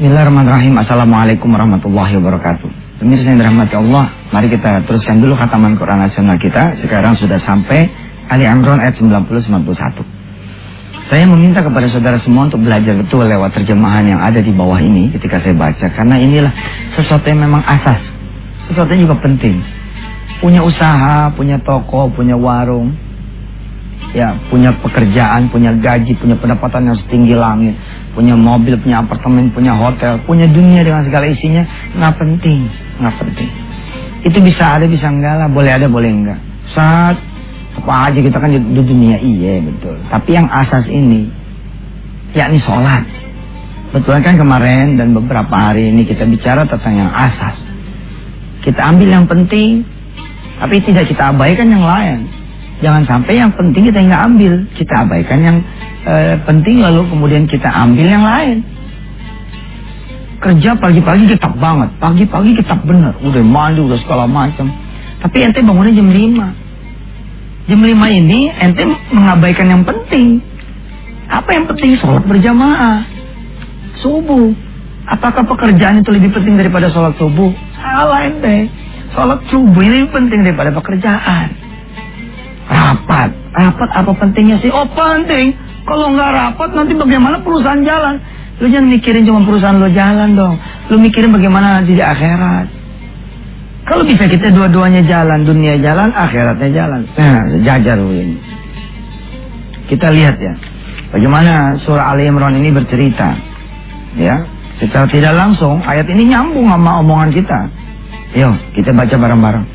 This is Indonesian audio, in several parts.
Bismillahirrahmanirrahim. Assalamualaikum warahmatullahi wabarakatuh. Pemirsa yang dirahmati Allah, mari kita teruskan dulu khataman Quran nasional kita. Sekarang sudah sampai Ali Imran ayat 90-91. Saya meminta kepada saudara semua untuk belajar betul lewat terjemahan yang ada di bawah ini ketika saya baca. Karena inilah sesuatu yang memang asas. Sesuatu yang juga penting. Punya usaha, punya toko, punya warung. Ya, punya pekerjaan, punya gaji, punya pendapatan yang setinggi langit punya mobil, punya apartemen, punya hotel, punya dunia dengan segala isinya, nggak penting, nggak penting. Itu bisa ada, bisa enggak lah, boleh ada, boleh enggak. Saat apa aja kita kan di, dunia iya betul. Tapi yang asas ini, yakni sholat. Betul kan kemarin dan beberapa hari ini kita bicara tentang yang asas. Kita ambil yang penting, tapi tidak kita abaikan yang lain. Jangan sampai yang penting kita nggak ambil, kita abaikan yang eh, penting lalu kemudian kita ambil yang lain. Kerja pagi-pagi kita banget, pagi-pagi kita benar, udah mandi, udah segala macam. Tapi ente bangunnya jam 5. Jam 5 ini ente mengabaikan yang penting. Apa yang penting? Sholat berjamaah. Subuh. Apakah pekerjaan itu lebih penting daripada sholat subuh? Salah ente. Sholat subuh ini lebih penting daripada pekerjaan. Rapat. Rapat apa pentingnya sih? Oh penting. Kalau nggak rapat nanti bagaimana perusahaan jalan? Lu jangan mikirin cuma perusahaan lo jalan dong. Lu mikirin bagaimana nanti di akhirat. Kalau bisa kita dua-duanya jalan, dunia jalan, akhiratnya jalan. Nah, jajar ini. Kita lihat ya. Bagaimana surah Ali Imran ini bercerita. Ya, secara tidak langsung ayat ini nyambung sama omongan kita. Yuk, kita baca bareng-bareng.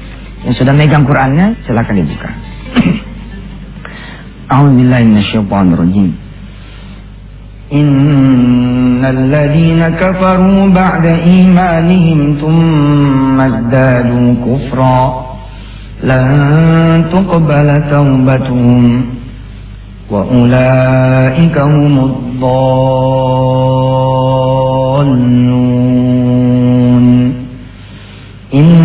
Yang sudah megang Qurannya, silakan dibuka. أعوذ بالله من الشيطان الرجيم. إن الذين كفروا بعد إيمانهم ثم ازدادوا كفرا لن تقبل توبتهم وأولئك هم الضالون. إن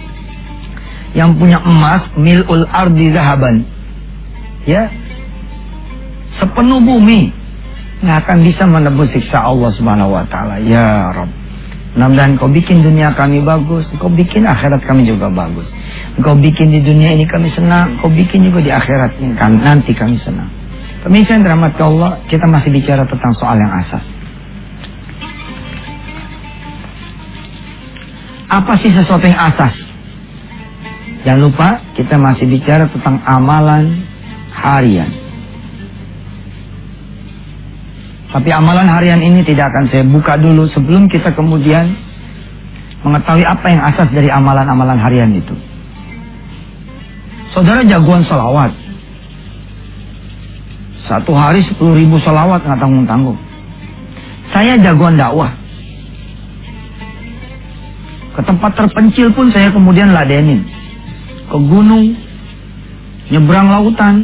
Yang punya emas milul ardi zahaban. Ya. Sepenuh bumi nggak akan bisa menebus siksa Allah Subhanahu wa taala. Ya Rabb. Mudah-mudahan kau bikin dunia kami bagus, kau bikin akhirat kami juga bagus. Kau bikin di dunia ini kami senang, kau bikin juga di akhirat ini kan nanti kami senang. Pemirsa yang dirahmati Allah, kita masih bicara tentang soal yang asas. Apa sih sesuatu yang asas? Jangan lupa kita masih bicara tentang amalan harian. Tapi amalan harian ini tidak akan saya buka dulu sebelum kita kemudian mengetahui apa yang asas dari amalan-amalan harian itu. Saudara jagoan salawat. Satu hari sepuluh ribu salawat nggak tanggung-tanggung. Saya jagoan dakwah. Ke tempat terpencil pun saya kemudian ladenin. Ke gunung, nyebrang lautan.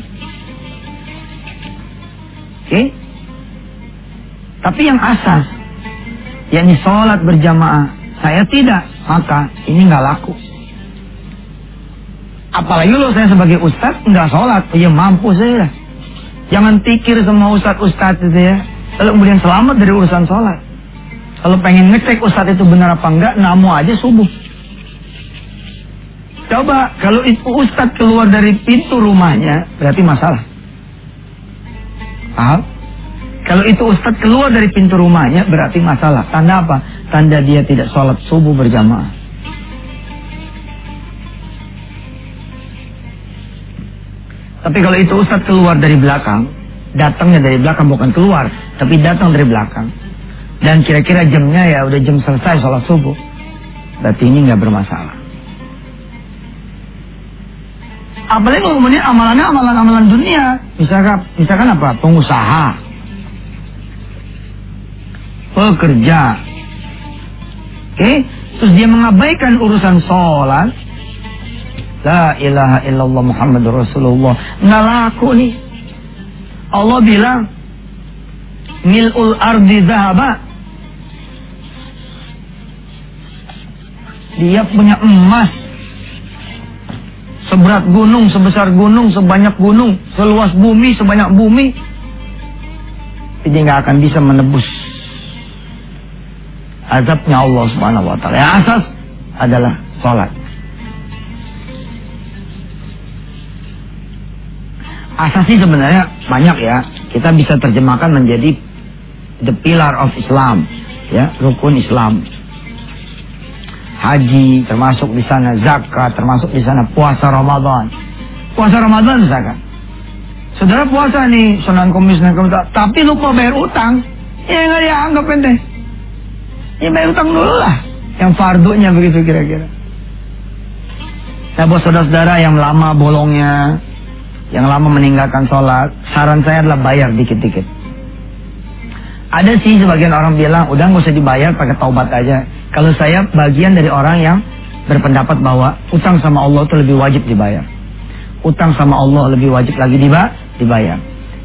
Oke? Okay? Tapi yang asas, yakni sholat berjamaah, saya tidak, maka ini nggak laku. Apalagi lo saya sebagai ustadz nggak sholat, ya mampu saya. Jangan pikir semua ustadz-ustadz itu ya, lalu kemudian selamat dari urusan sholat. Kalau pengen ngecek ustadz itu benar apa enggak, namu aja subuh. Coba kalau itu ustadz keluar dari pintu rumahnya, berarti masalah. Paham? Kalau itu ustadz keluar dari pintu rumahnya berarti masalah. Tanda apa? Tanda dia tidak sholat subuh berjamaah. Tapi kalau itu ustadz keluar dari belakang, datangnya dari belakang bukan keluar, tapi datang dari belakang. Dan kira-kira jamnya ya udah jam selesai sholat subuh. Berarti ini nggak bermasalah. Apalagi kemudian amalannya amalan-amalan dunia. Misalkan, misalkan apa? Pengusaha pekerja. Oke, terus dia mengabaikan urusan sholat. La ilaha illallah Muhammad Rasulullah. Nggak laku nih. Allah bilang, mil'ul ardi zahaba. Dia punya emas. Seberat gunung, sebesar gunung, sebanyak gunung, seluas bumi, sebanyak bumi. Dia nggak akan bisa menebus azabnya Allah Subhanahu wa taala. Yang asas adalah salat. Asas sih sebenarnya banyak ya. Kita bisa terjemahkan menjadi the pillar of Islam, ya, rukun Islam. Haji termasuk di sana, zakat termasuk di sana, puasa Ramadan. Puasa Ramadan zakat. Saudara puasa nih, Sunan Kumis, Sunan Kumis, tapi lupa bayar utang, ya nggak dianggap ente. Ya bayar utang dulu lah. Yang fardunya begitu kira-kira. Nah buat saudara-saudara yang lama bolongnya, yang lama meninggalkan sholat, saran saya adalah bayar dikit-dikit. Ada sih sebagian orang bilang, udah nggak usah dibayar pakai taubat aja. Kalau saya bagian dari orang yang berpendapat bahwa utang sama Allah itu lebih wajib dibayar. Utang sama Allah lebih wajib lagi dibayar.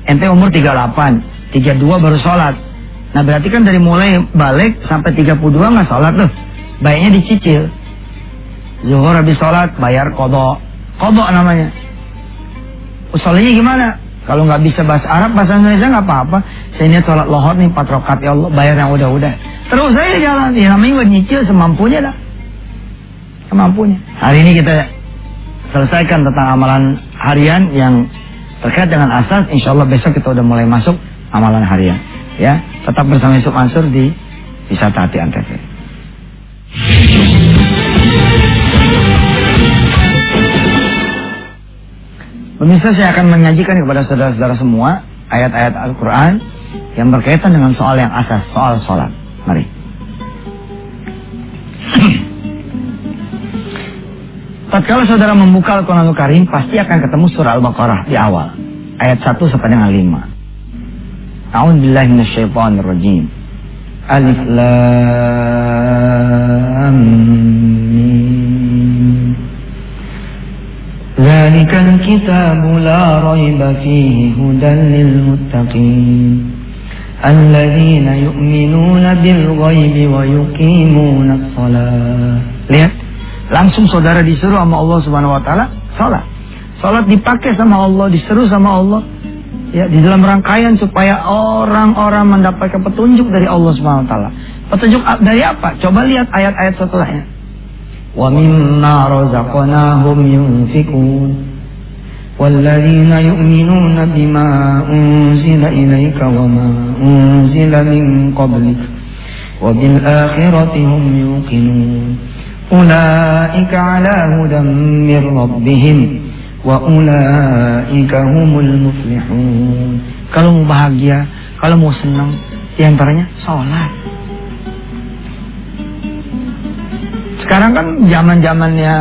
Ente umur 38, 32 baru sholat. Nah berarti kan dari mulai balik sampai 32 nggak sholat tuh. Baiknya dicicil. Zuhur habis sholat bayar kodok. Kodok namanya. Usolnya gimana? Kalau nggak bisa bahasa Arab, bahasa Indonesia nggak apa-apa. Saya niat sholat lohor nih, empat rakaat ya Allah, bayar yang udah-udah. Terus saya jalan, ya namanya buat nyicil semampunya dah. Semampunya. Hari ini kita selesaikan tentang amalan harian yang terkait dengan asas. Insya Allah besok kita udah mulai masuk amalan harian. Ya, tetap bersama Yusuf Mansur di Wisata Hati Antv. Pemirsa saya akan menyajikan kepada saudara-saudara semua ayat-ayat Al-Quran yang berkaitan dengan soal yang asas, soal sholat. Mari. Tatkala saudara membuka Al-Quran Al-Karim, pasti akan ketemu surah Al-Baqarah di awal. Ayat 1 sampai dengan 5. A'udzu billahi minasyaitonir rajim. Alif Lam Mim. ذلك الكتاب لا ريب فيه هدى للمتقين الذين يؤمنون بالغيب ويقيمون الصلاة lihat langsung saudara disuruh sama Allah Subhanahu wa taala salat salat dipakai sama Allah diseru sama Allah ya di dalam rangkaian supaya orang-orang mendapatkan petunjuk dari Allah Subhanahu wa taala petunjuk dari apa coba lihat ayat-ayat setelahnya ومما رزقناهم ينفقون والذين يؤمنون بما أنزل إليك وما أنزل من قبلك وبالآخرة هم يوقنون أولئك على هدى من ربهم وأولئك هم المفلحون kalau mau bahagia, kalau mau senang, diantaranya sholat. Sekarang kan zaman zamannya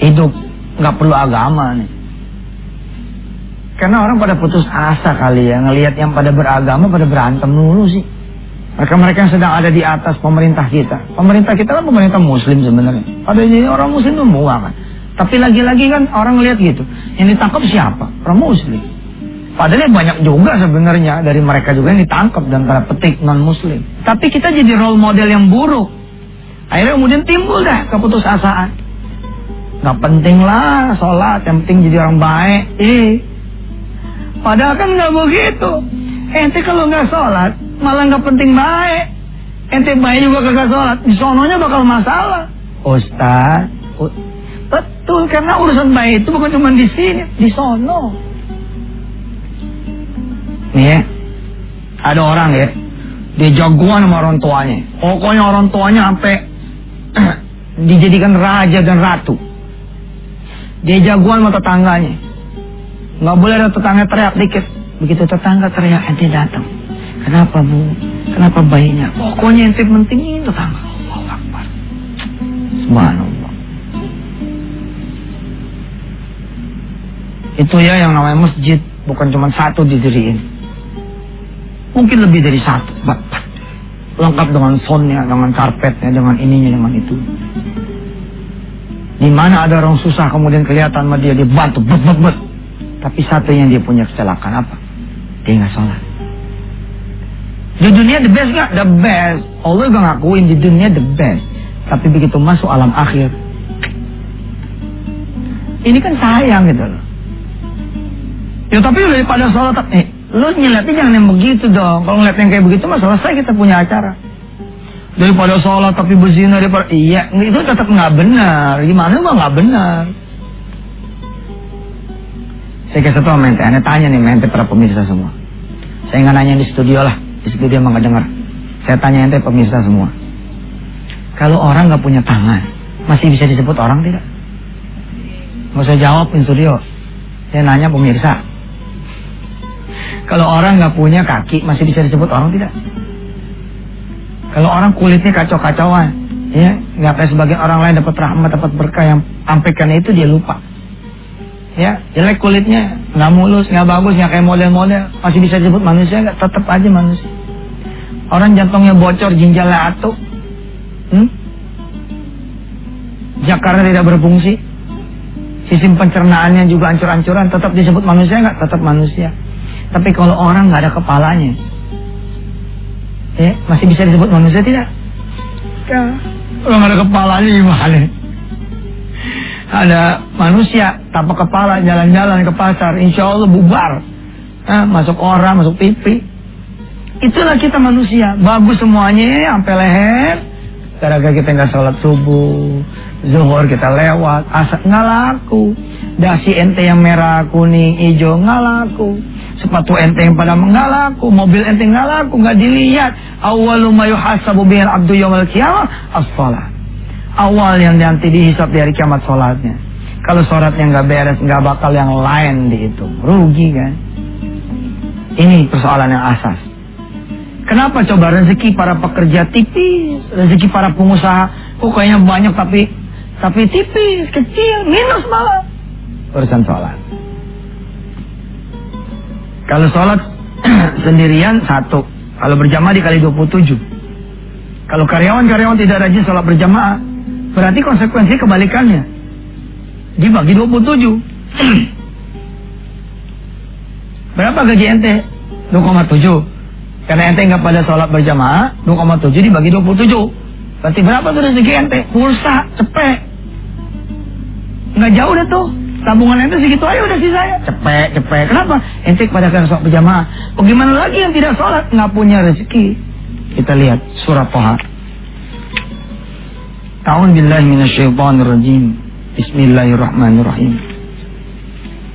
hidup nggak perlu agama nih. Karena orang pada putus asa kali ya ngelihat yang pada beragama pada berantem dulu sih. Mereka-mereka yang sedang ada di atas pemerintah kita. Pemerintah kita kan pemerintah muslim sebenarnya. Pada jadi orang muslim semua kan. Tapi lagi-lagi kan orang lihat gitu. Yang ditangkap siapa? Orang muslim. Padahal banyak juga sebenarnya dari mereka juga yang ditangkap dan para petik non muslim. Tapi kita jadi role model yang buruk. Akhirnya kemudian timbul dah keputusasaan. Gak penting lah sholat, yang penting jadi orang baik. Eh, padahal kan nggak begitu. Ente kalau nggak sholat, malah nggak penting baik. Ente baik juga kagak sholat, di sononya bakal masalah. Ustaz, betul karena urusan baik itu bukan cuma di sini, di sono. Nih ya, ada orang ya, dia jagoan sama orang tuanya. Pokoknya orang tuanya sampai dijadikan raja dan ratu. Dia jagoan sama tetangganya. Nggak boleh ada tetangga teriak dikit. Begitu tetangga teriak, ente datang. Kenapa bu? Kenapa bayinya? Pokoknya ente pentingin tetangga. Allah Akbar. Subhanallah. Itu ya yang namanya masjid. Bukan cuma satu didiriin. Mungkin lebih dari satu. Lengkap dengan soundnya, dengan karpetnya, dengan ininya, dengan itu. Di mana ada orang susah kemudian kelihatan sama dia, dia bantu, bet, bet, bet. Tapi satu yang dia punya kecelakaan apa? Dia nggak sholat. Di dunia the best nggak? The best. Allah gak ngakuin di dunia the best. Tapi begitu masuk alam akhir. Ini kan sayang gitu loh. Ya tapi daripada sholat, eh, lu nyeliatnya jangan yang begitu dong. Kalau ngeliat yang kayak begitu mah selesai kita punya acara. Daripada sholat tapi berzina daripada iya itu tetap nggak benar. Gimana mah nggak benar? Saya kasih tau mente ane tanya nih mente para pemirsa semua. Saya nggak nanya di studio lah. Di studio emang nggak dengar. Saya tanya ente pemirsa semua. Kalau orang nggak punya tangan masih bisa disebut orang tidak? Nggak usah jawab di studio. Saya nanya pemirsa kalau orang nggak punya kaki masih bisa disebut orang tidak kalau orang kulitnya kacau-kacauan, ya nggak kayak sebagian orang lain dapat rahmat, dapat berkah yang ampaikan itu dia lupa. Ya, jelek kulitnya, nggak mulus, nggak bagus, nggak kayak model-model, masih bisa disebut manusia nggak? Tetap aja manusia. Orang jantungnya bocor, ginjalnya atuh, hmm? Jakarta tidak berfungsi, sistem pencernaannya juga ancur-ancuran, tetap disebut manusia nggak? Tetap manusia. Tapi kalau orang nggak ada kepalanya, Ya, masih bisa disebut manusia tidak? Ya. Kalau ada kepalanya gimana? Ada manusia tanpa kepala jalan-jalan ke pasar, insya Allah bubar. Nah, masuk orang, masuk pipi. Itulah kita manusia, bagus semuanya sampai leher. Gara-gara kita nggak sholat subuh, zuhur kita lewat, asap nggak laku. Dasi ente yang merah, kuning, hijau nggak laku sepatu enteng pada nggak laku, mobil enteng nggak laku, nggak dilihat. Awalu ma yuhasabu bihil abdu yawmal qiyamah as-salat. Awal yang nanti dihisap dari kiamat sholatnya. Kalau sholatnya nggak beres, nggak bakal yang lain dihitung. Rugi kan? Ini persoalan yang asas. Kenapa coba rezeki para pekerja tipis, rezeki para pengusaha, kok kayaknya banyak tapi tapi tipis, kecil, minus malah. Urusan sholat. Kalau sholat sendirian satu. Kalau berjamaah dikali 27. Kalau karyawan-karyawan tidak rajin sholat berjamaah, berarti konsekuensi kebalikannya. Dibagi 27. Berapa gaji ente? 2,7. Karena ente nggak pada sholat berjamaah, 2,7 dibagi 27. Berarti berapa tuh rezeki ente? Pulsa, cepet. Nggak jauh deh tuh. Tabungan ente segitu aja udah saya. Cepet, cepet. Kenapa? Ente pada kan sholat berjamaah. Bagaimana lagi yang tidak sholat? Nggak punya rezeki. Kita lihat surah Toha. Ta'un billahi minasyaitonir rajim. Bismillahirrahmanirrahim.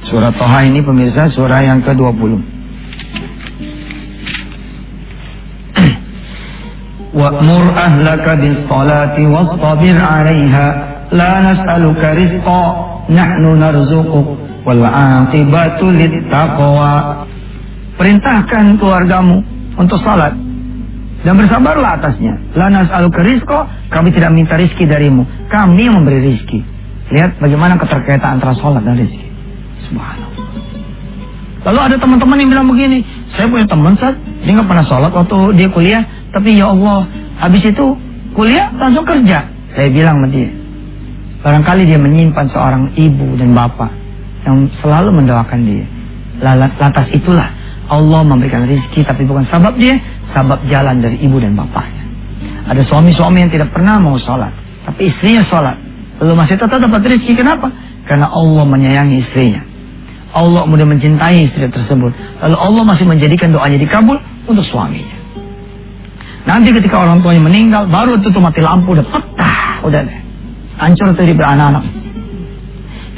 Surah Toha ini pemirsa surah yang ke-20. Wa'mur ahlaka bis salati wastabir 'alaiha la nas'aluka rizqa nahnu narzuquk wal aqibatu littaqwa. Perintahkan keluargamu untuk salat dan bersabarlah atasnya. La nas'aluka rizqa, kami tidak minta rizki darimu. Kami yang memberi rizki. Lihat bagaimana keterkaitan antara salat dan rizki. Subhanallah. Lalu ada teman-teman yang bilang begini, saya punya teman saat dia nggak pernah sholat waktu dia kuliah, tapi ya Allah, habis itu kuliah langsung kerja. Saya bilang sama dia, Barangkali dia menyimpan seorang ibu dan bapak yang selalu mendoakan dia. Lantas itulah Allah memberikan rezeki tapi bukan sabab dia, sabab jalan dari ibu dan bapaknya. Ada suami-suami yang tidak pernah mau sholat, tapi istrinya sholat. Lalu masih tetap dapat rezeki. Kenapa? Karena Allah menyayangi istrinya. Allah mudah mencintai istri tersebut. Lalu Allah masih menjadikan doanya dikabul untuk suaminya. Nanti ketika orang tuanya meninggal, baru tutup mati lampu, udah petah, udah deh hancur tuh hidup anak-anak.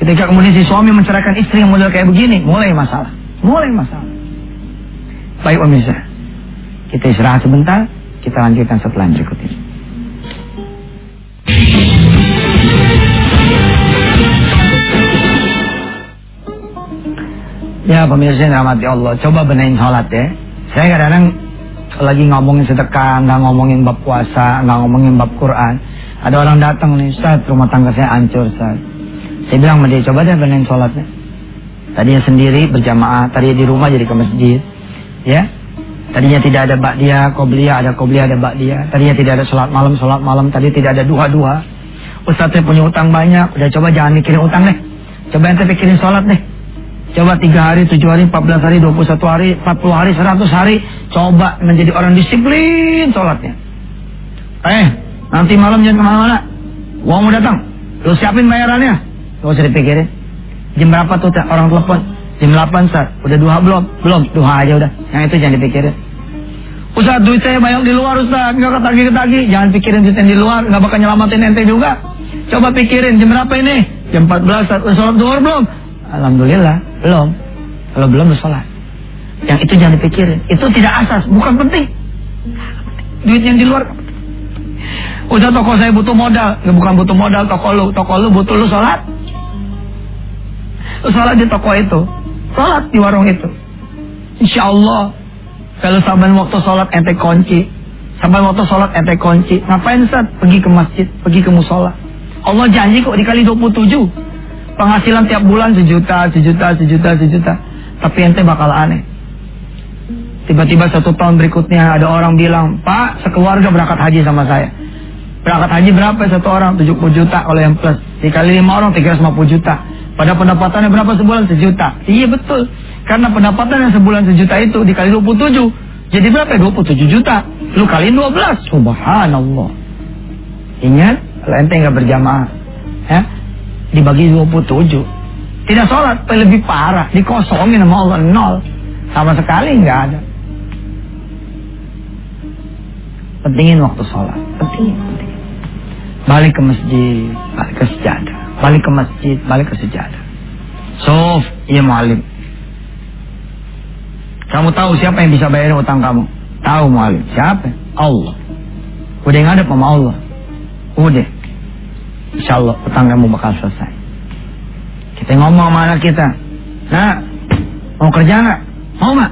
Ketika kemudian si suami menceraikan istri yang model kayak begini, mulai masalah. Mulai masalah. Baik pemirsa, kita istirahat sebentar, kita lanjutkan setelah berikut ini. Ya pemirsa yang rahmati Allah, coba benahin sholat ya. Saya kadang-kadang lagi ngomongin sedekah, nggak ngomongin bab puasa, nggak ngomongin bab Quran. Ada orang datang nih, Ustaz, rumah tangga saya hancur, Ustaz. Saya bilang sama dia, coba deh benerin sholatnya. Tadinya sendiri berjamaah, tadi di rumah jadi ke masjid. Ya, Tadinya tidak ada dia, qobliyah ada qobliyah ada dia. Tadinya tidak ada sholat malam, sholat malam. Tadi tidak ada dua-dua. Ustadznya punya utang banyak. Udah coba jangan mikirin utang deh. Coba ente pikirin sholat deh. Coba tiga hari, tujuh hari, empat belas hari, dua puluh satu hari, empat puluh hari, seratus hari. Coba menjadi orang disiplin sholatnya. Eh, nanti malam jangan ke mana-mana. Uang mau datang. Lu siapin bayarannya. Gak usah dipikirin. Jam berapa tuh orang telepon? Jam 8 saat. Udah duha belum? Belum. Duha aja udah. Yang itu jangan dipikirin. Ustaz duit saya banyak di luar Ustaz. Nggak ketagi-ketagi. Jangan pikirin duit yang di luar. Nggak bakal nyelamatin ente juga. Coba pikirin jam berapa ini? Jam 14 saat. Udah sholat duhur belum? Alhamdulillah. Belum. Kalau belum udah sholat. Yang itu jangan dipikirin. Itu tidak asas. Bukan penting. Duit yang di luar. Udah toko saya butuh modal. Ya, bukan butuh modal toko lu. Toko lu butuh lu sholat. Lu sholat di toko itu. Sholat di warung itu. Insya Allah. Kalau saban waktu sholat ente kunci. Saban waktu sholat ente kunci. Ngapain saat? Pergi ke masjid. Pergi ke musola. Allah janji kok dikali 27. Penghasilan tiap bulan sejuta, sejuta, sejuta, sejuta. Tapi ente bakal aneh. Tiba-tiba satu tahun berikutnya ada orang bilang, Pak, sekeluarga berangkat haji sama saya. Berangkat haji berapa satu orang? 70 juta kalau yang plus. Dikali lima orang 350 juta. Pada pendapatannya berapa sebulan? Sejuta. Iya betul. Karena pendapatan yang sebulan sejuta itu dikali 27. Jadi berapa? 27 juta. Lu kali 12. Subhanallah. Ingat, kalau ente nggak berjamaah. Ya, dibagi 27. Tidak sholat, lebih parah. Dikosongin sama Allah. Nol. Sama sekali nggak ada. Pentingin waktu sholat. Pentingin. Balik ke masjid, balik ke sejadah balik ke masjid, balik ke sejadah. Sof, iya mualim. Kamu tahu siapa yang bisa bayarin utang kamu? Tahu mualim. Siapa? Allah. Udah ngadep sama Allah. Udah. Insya Allah utang kamu bakal selesai. Kita ngomong sama anak kita. Nah, mau kerja nggak? Mau nggak?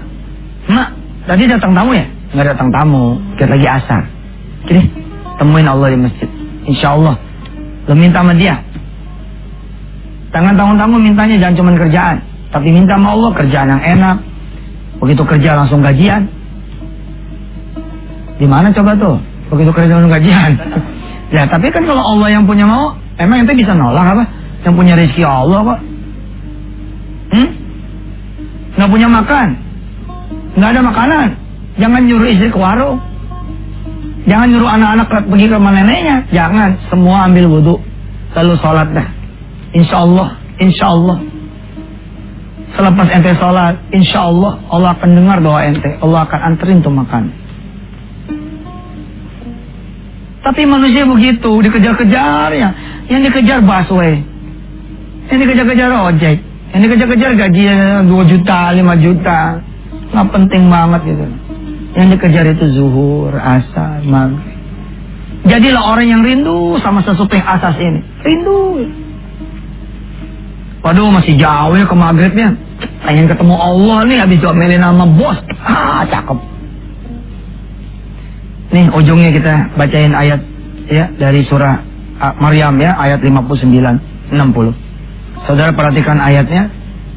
Mak, tadi datang tamu ya? Nggak datang tamu. Kita lagi asar. Gini, temuin Allah di masjid. Insya Allah. Lo minta sama dia. Jangan tanggung-tanggung mintanya jangan cuma kerjaan. Tapi minta sama Allah kerjaan yang enak. Begitu kerja langsung gajian. Di mana coba tuh? Begitu kerja langsung gajian. ya tapi kan kalau Allah yang punya mau, emang ente bisa nolak apa? Yang punya rezeki Allah kok. Hmm? Nggak punya makan. Nggak ada makanan. Jangan nyuruh istri ke warung. Jangan nyuruh anak-anak pergi ke rumah neneknya. Jangan. Semua ambil wudhu. Lalu sholat dah. Insya Allah, insya Allah. Selepas ente sholat, insya Allah Allah akan dengar doa ente. Allah akan anterin tuh makan. Tapi manusia begitu, dikejar-kejar ya. Yang dikejar busway. Yang dikejar-kejar ojek. Yang dikejar-kejar gaji 2 juta, 5 juta. Nggak penting banget gitu. Yang dikejar itu zuhur, asar, maghrib. Jadilah orang yang rindu sama sesuatu yang asas ini. Rindu. Waduh masih jauh ya ke maghribnya. Pengen ketemu Allah nih habis domelin nama bos. Ah cakep. Nih ujungnya kita bacain ayat ya dari surah uh, Maryam ya ayat 59 60. Saudara perhatikan ayatnya.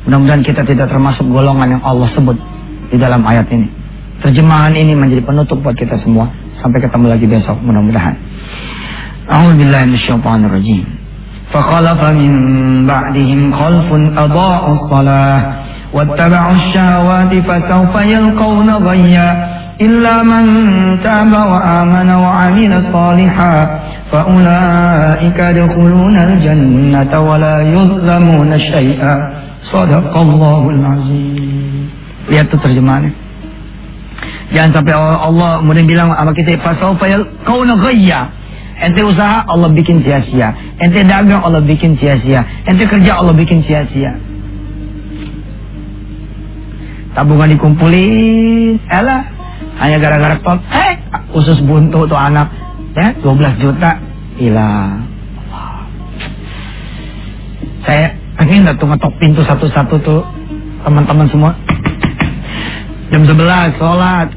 Mudah-mudahan kita tidak termasuk golongan yang Allah sebut di dalam ayat ini Terjemahan ini menjadi penutup buat kita semua. Sampai ketemu lagi besok mudah-mudahan. A'udzubillahi minasyaitonir فخلف من بعدهم خلف أضاعوا الصلاة واتبعوا الشهوات فسوف يلقون غيا إلا من تاب وآمن وعمل صالحا فأولئك يدخلون الجنة ولا يظلمون شيئا صدق الله العظيم lihat tuh terjemahannya jangan sampai Allah kemudian bilang sama kita fasaufa yalqauna ghayya Ente usaha Allah bikin sia-sia. Ente dagang Allah bikin sia-sia. Ente kerja Allah bikin sia-sia. Tabungan dikumpulin, elah hanya gara-gara top, eh usus buntu tuh anak, ya 12 juta, hilang. Saya pengen tuh ngetok pintu satu-satu tuh teman-teman semua. Jam 11 sholat,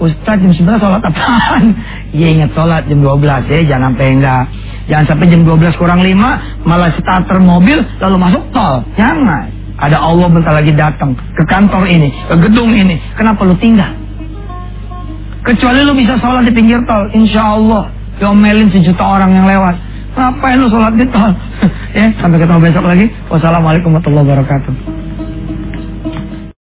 Ustaz jam 11 sholat apaan? Iya ingat sholat jam 12 ya, jangan sampai enggak. Jangan sampai jam 12 kurang 5, malah starter mobil lalu masuk tol. Jangan. Ada Allah bentar lagi datang ke kantor ini, ke gedung ini. Kenapa lu tinggal? Kecuali lu bisa sholat di pinggir tol, insya Allah diomelin sejuta orang yang lewat. Ngapain lu sholat di tol? ya, sampai ketemu besok lagi. Wassalamualaikum warahmatullahi wabarakatuh.